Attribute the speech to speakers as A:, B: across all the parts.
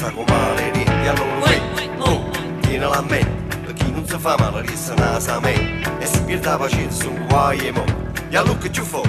A: sagomaleri ja lolvi Oh, kina la não Lëkinun së fama lërisë në asamen E si pirë të bashirë e
B: nguajemo Ja lukë
C: qëfo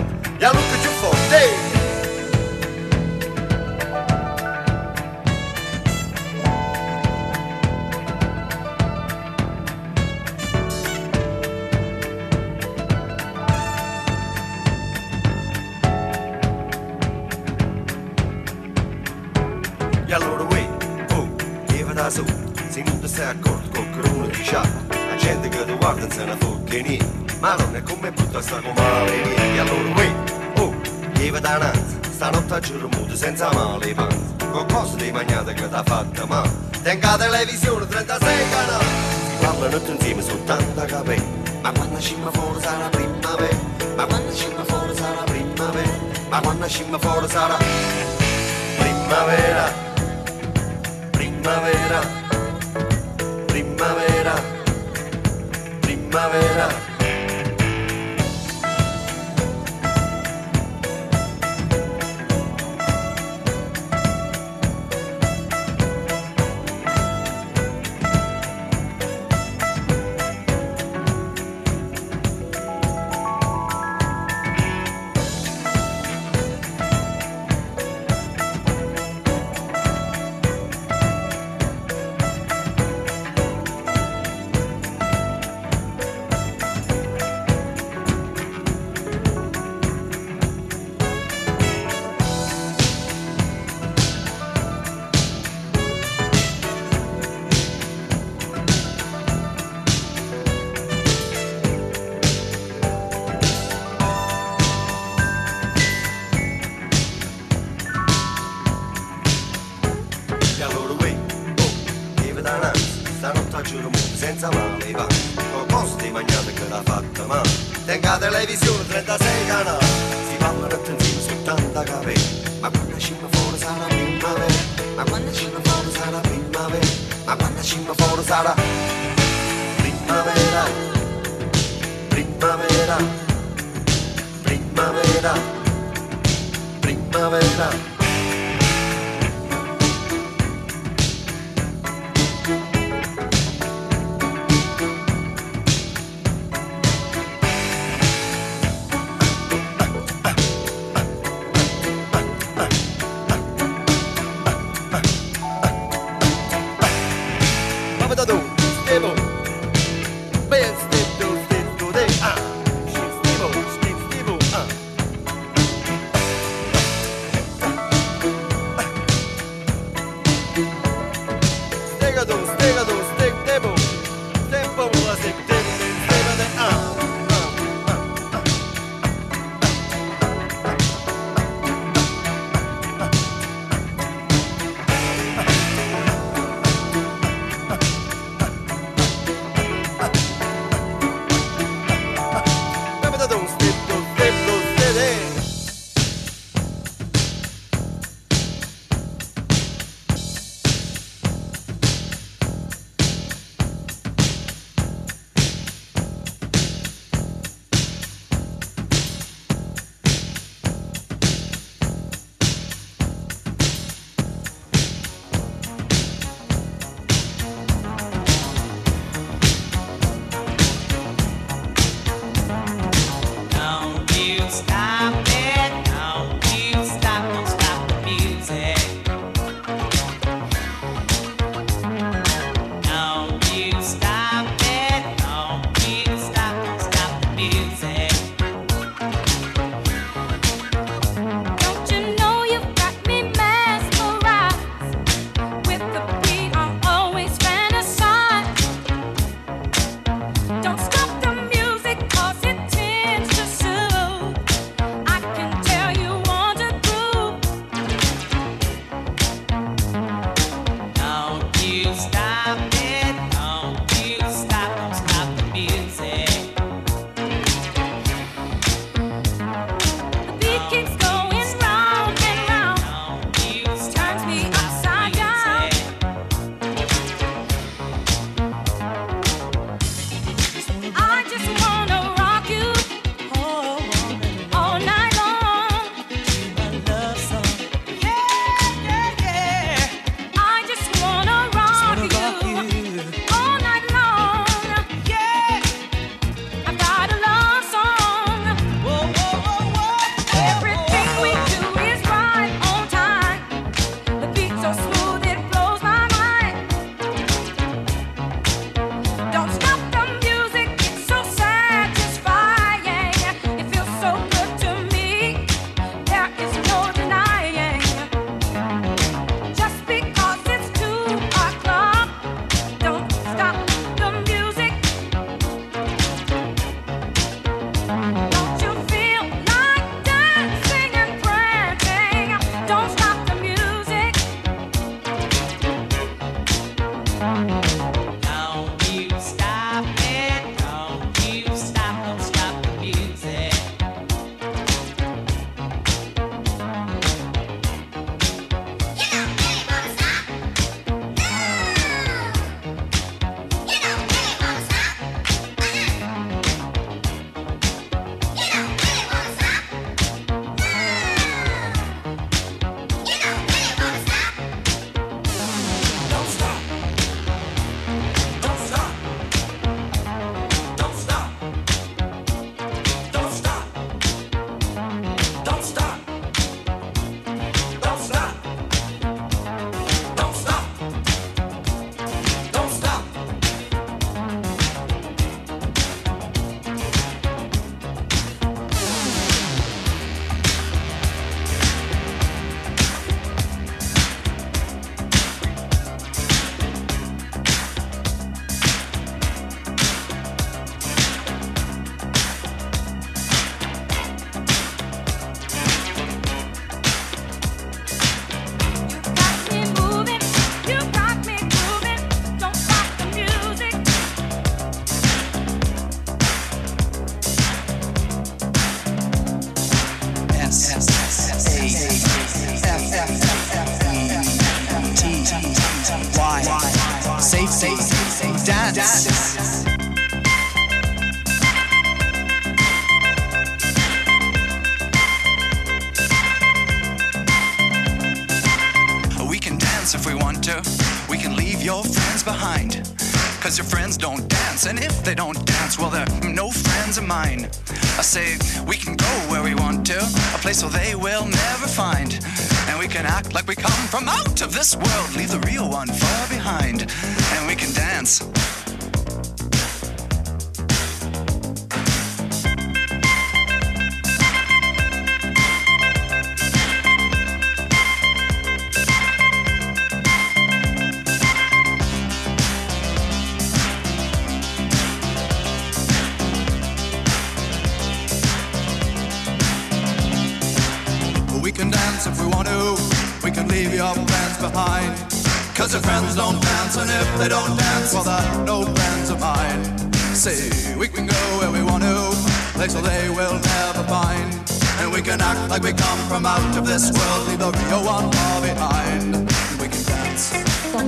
B: Oh,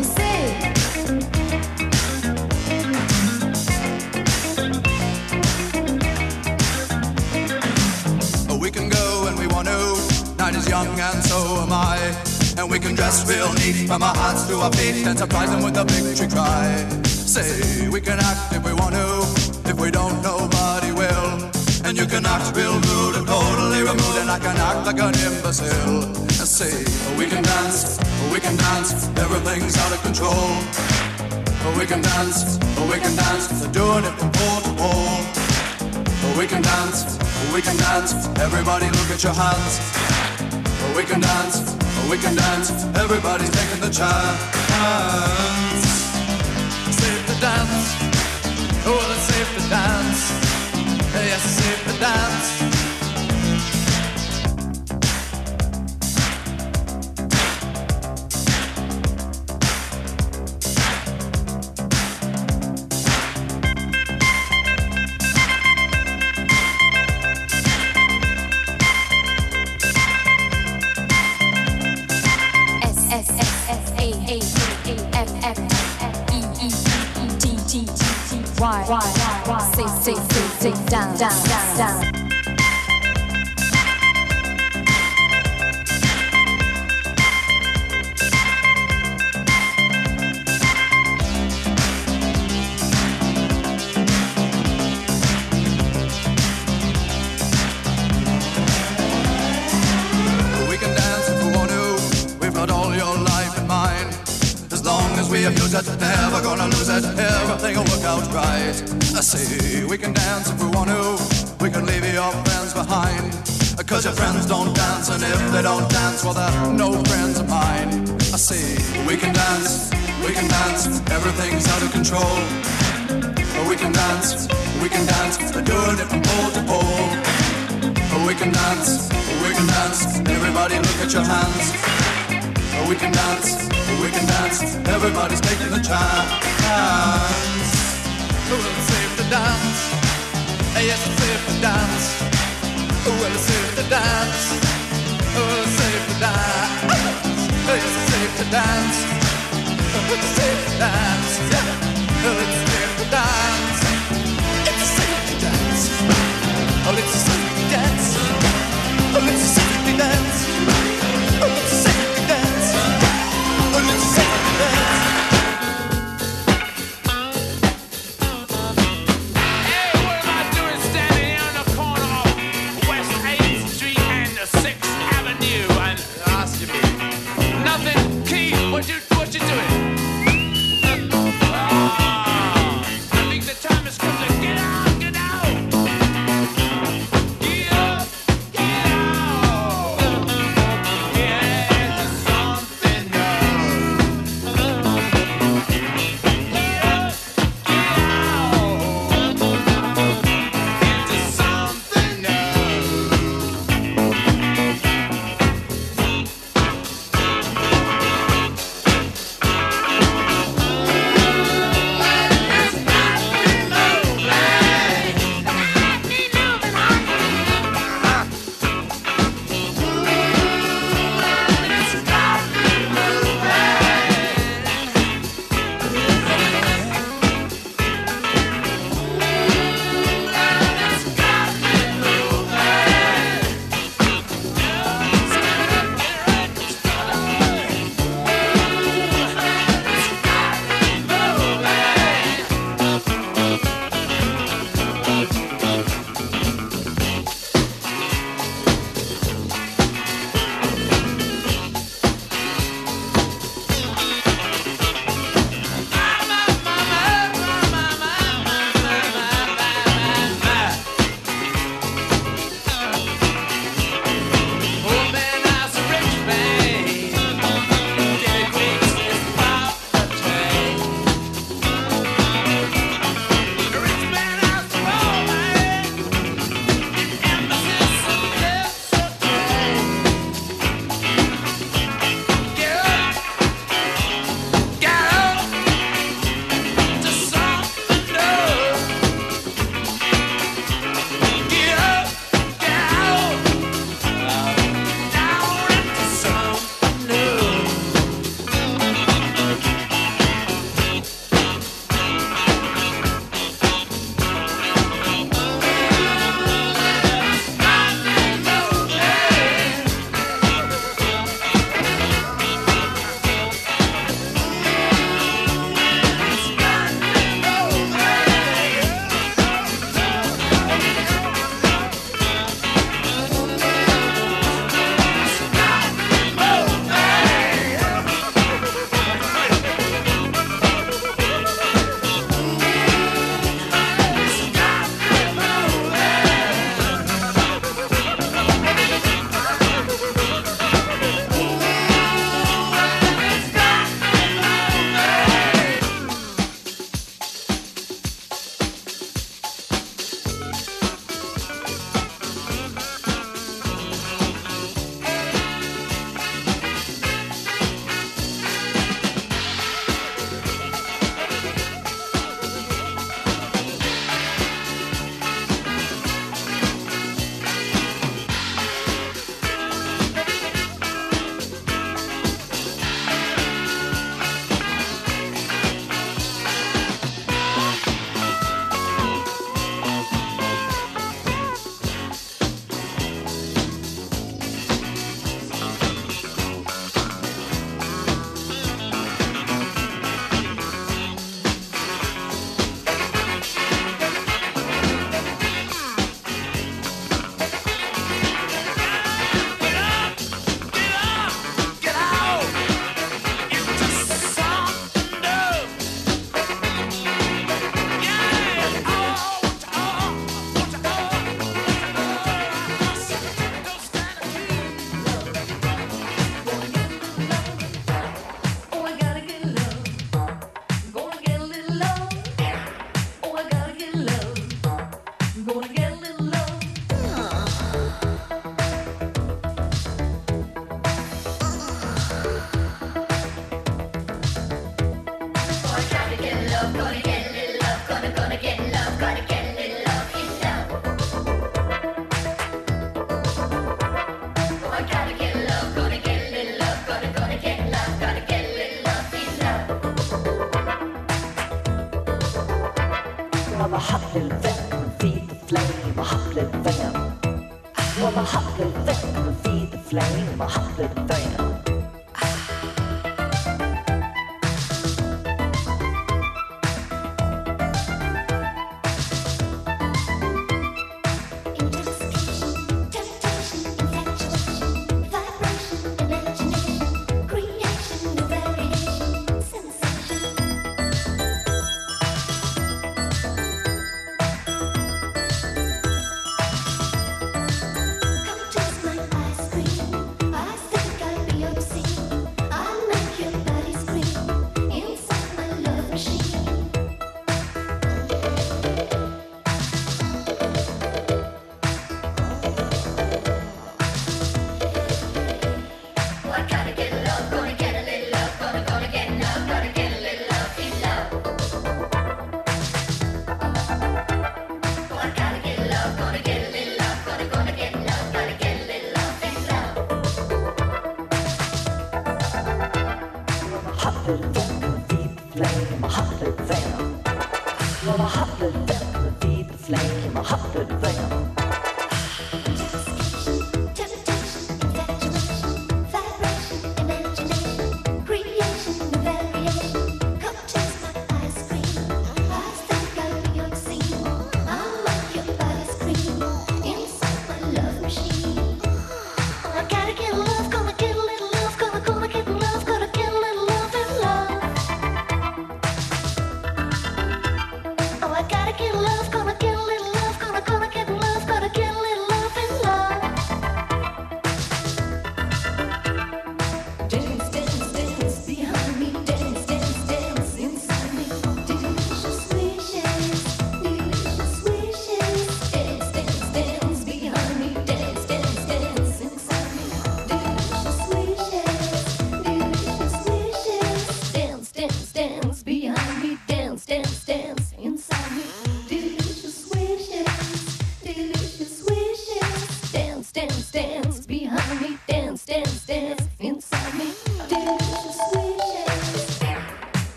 B: we can go when we want to. Night is young and so am I. And we can dress real neat from our hands to our feet and surprise them with a victory cry. Say we can act if we want to. If we don't, nobody will. And you can act real rude and totally removed, and I can act like an imbecile. Say oh, we can dance, oh, we can dance. Everything's out of control. Oh, we can dance, oh, we can dance. Doing it from pole to pole. We can dance, oh, we can dance. Everybody look at your hands. Oh, we can dance, we can dance. Everybody's taking the chance. Safe to dance. It's safe to dance. Yes, safe to dance.
C: Say say say say down down down down.
B: Out. I say we can dance if we want to. We can leave your friends behind. Cause your friends don't dance, and if they don't dance, well, they're no friends of mine. I say we can dance, we can dance. Everything's out of control. We can dance, we can dance. They're doing it from pole to pole. We can dance, we can dance. Everybody look at your hands. We can dance, we can dance. Everybody's taking the chance. Well, it's safe to dance. Yes, it's safe to dance. Well, it's safe to dance. Well, it's safe to dance. Yes, it's safe to dance. It's safe to dance. Yeah. Oh, it's safe to dance. It's safe to dance. Oh, it's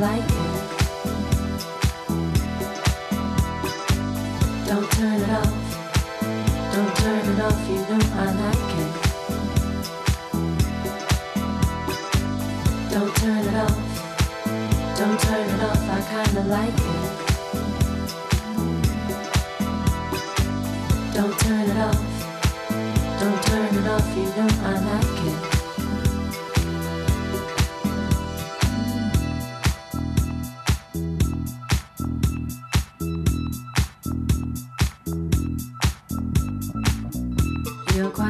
D: like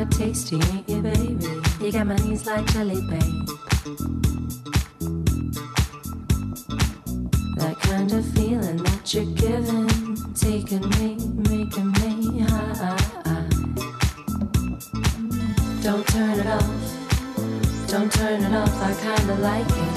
D: quite tasty, ain't you, baby? You got my knees like jelly, babe. That kind of feeling that you're giving, taking me, making me high. Don't turn it off, don't turn it off, I kinda like it.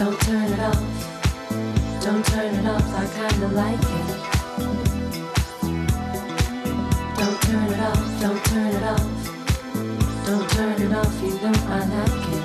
D: Don't turn it off. Don't turn it off. I kinda like it. Don't turn it off. Don't turn it off. Don't turn it off. You know I like it.